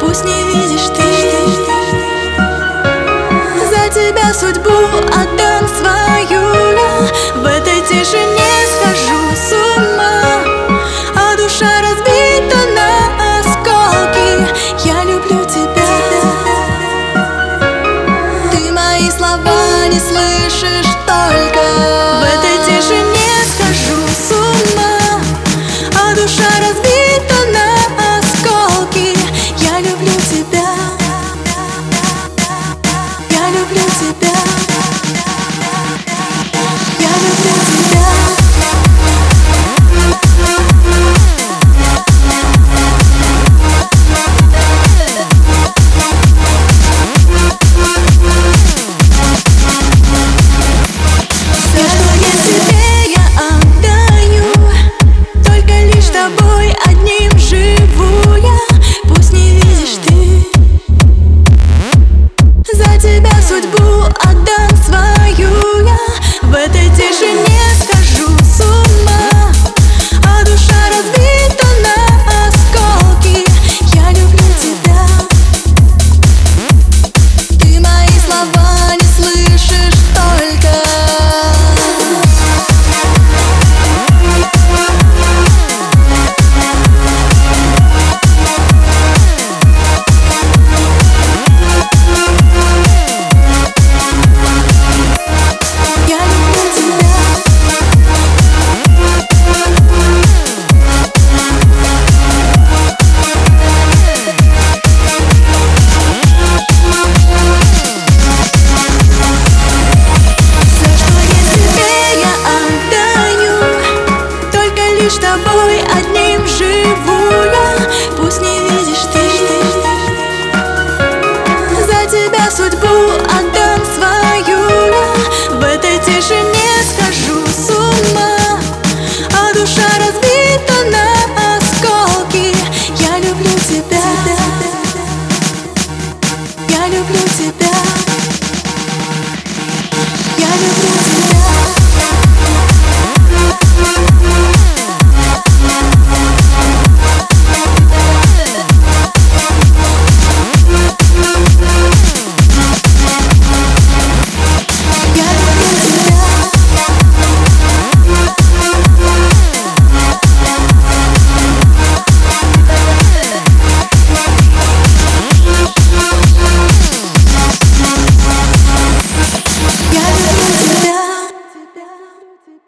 пусть не видишь ты За тебя судьбу отдам свою. Я В этой тишине схожу с ума А душа разбита на осколки. Я люблю тебя. Ты мои слова не слышишь только. В этой тишине схожу с ума А душа Я люблю тебя. Я люблю тебя.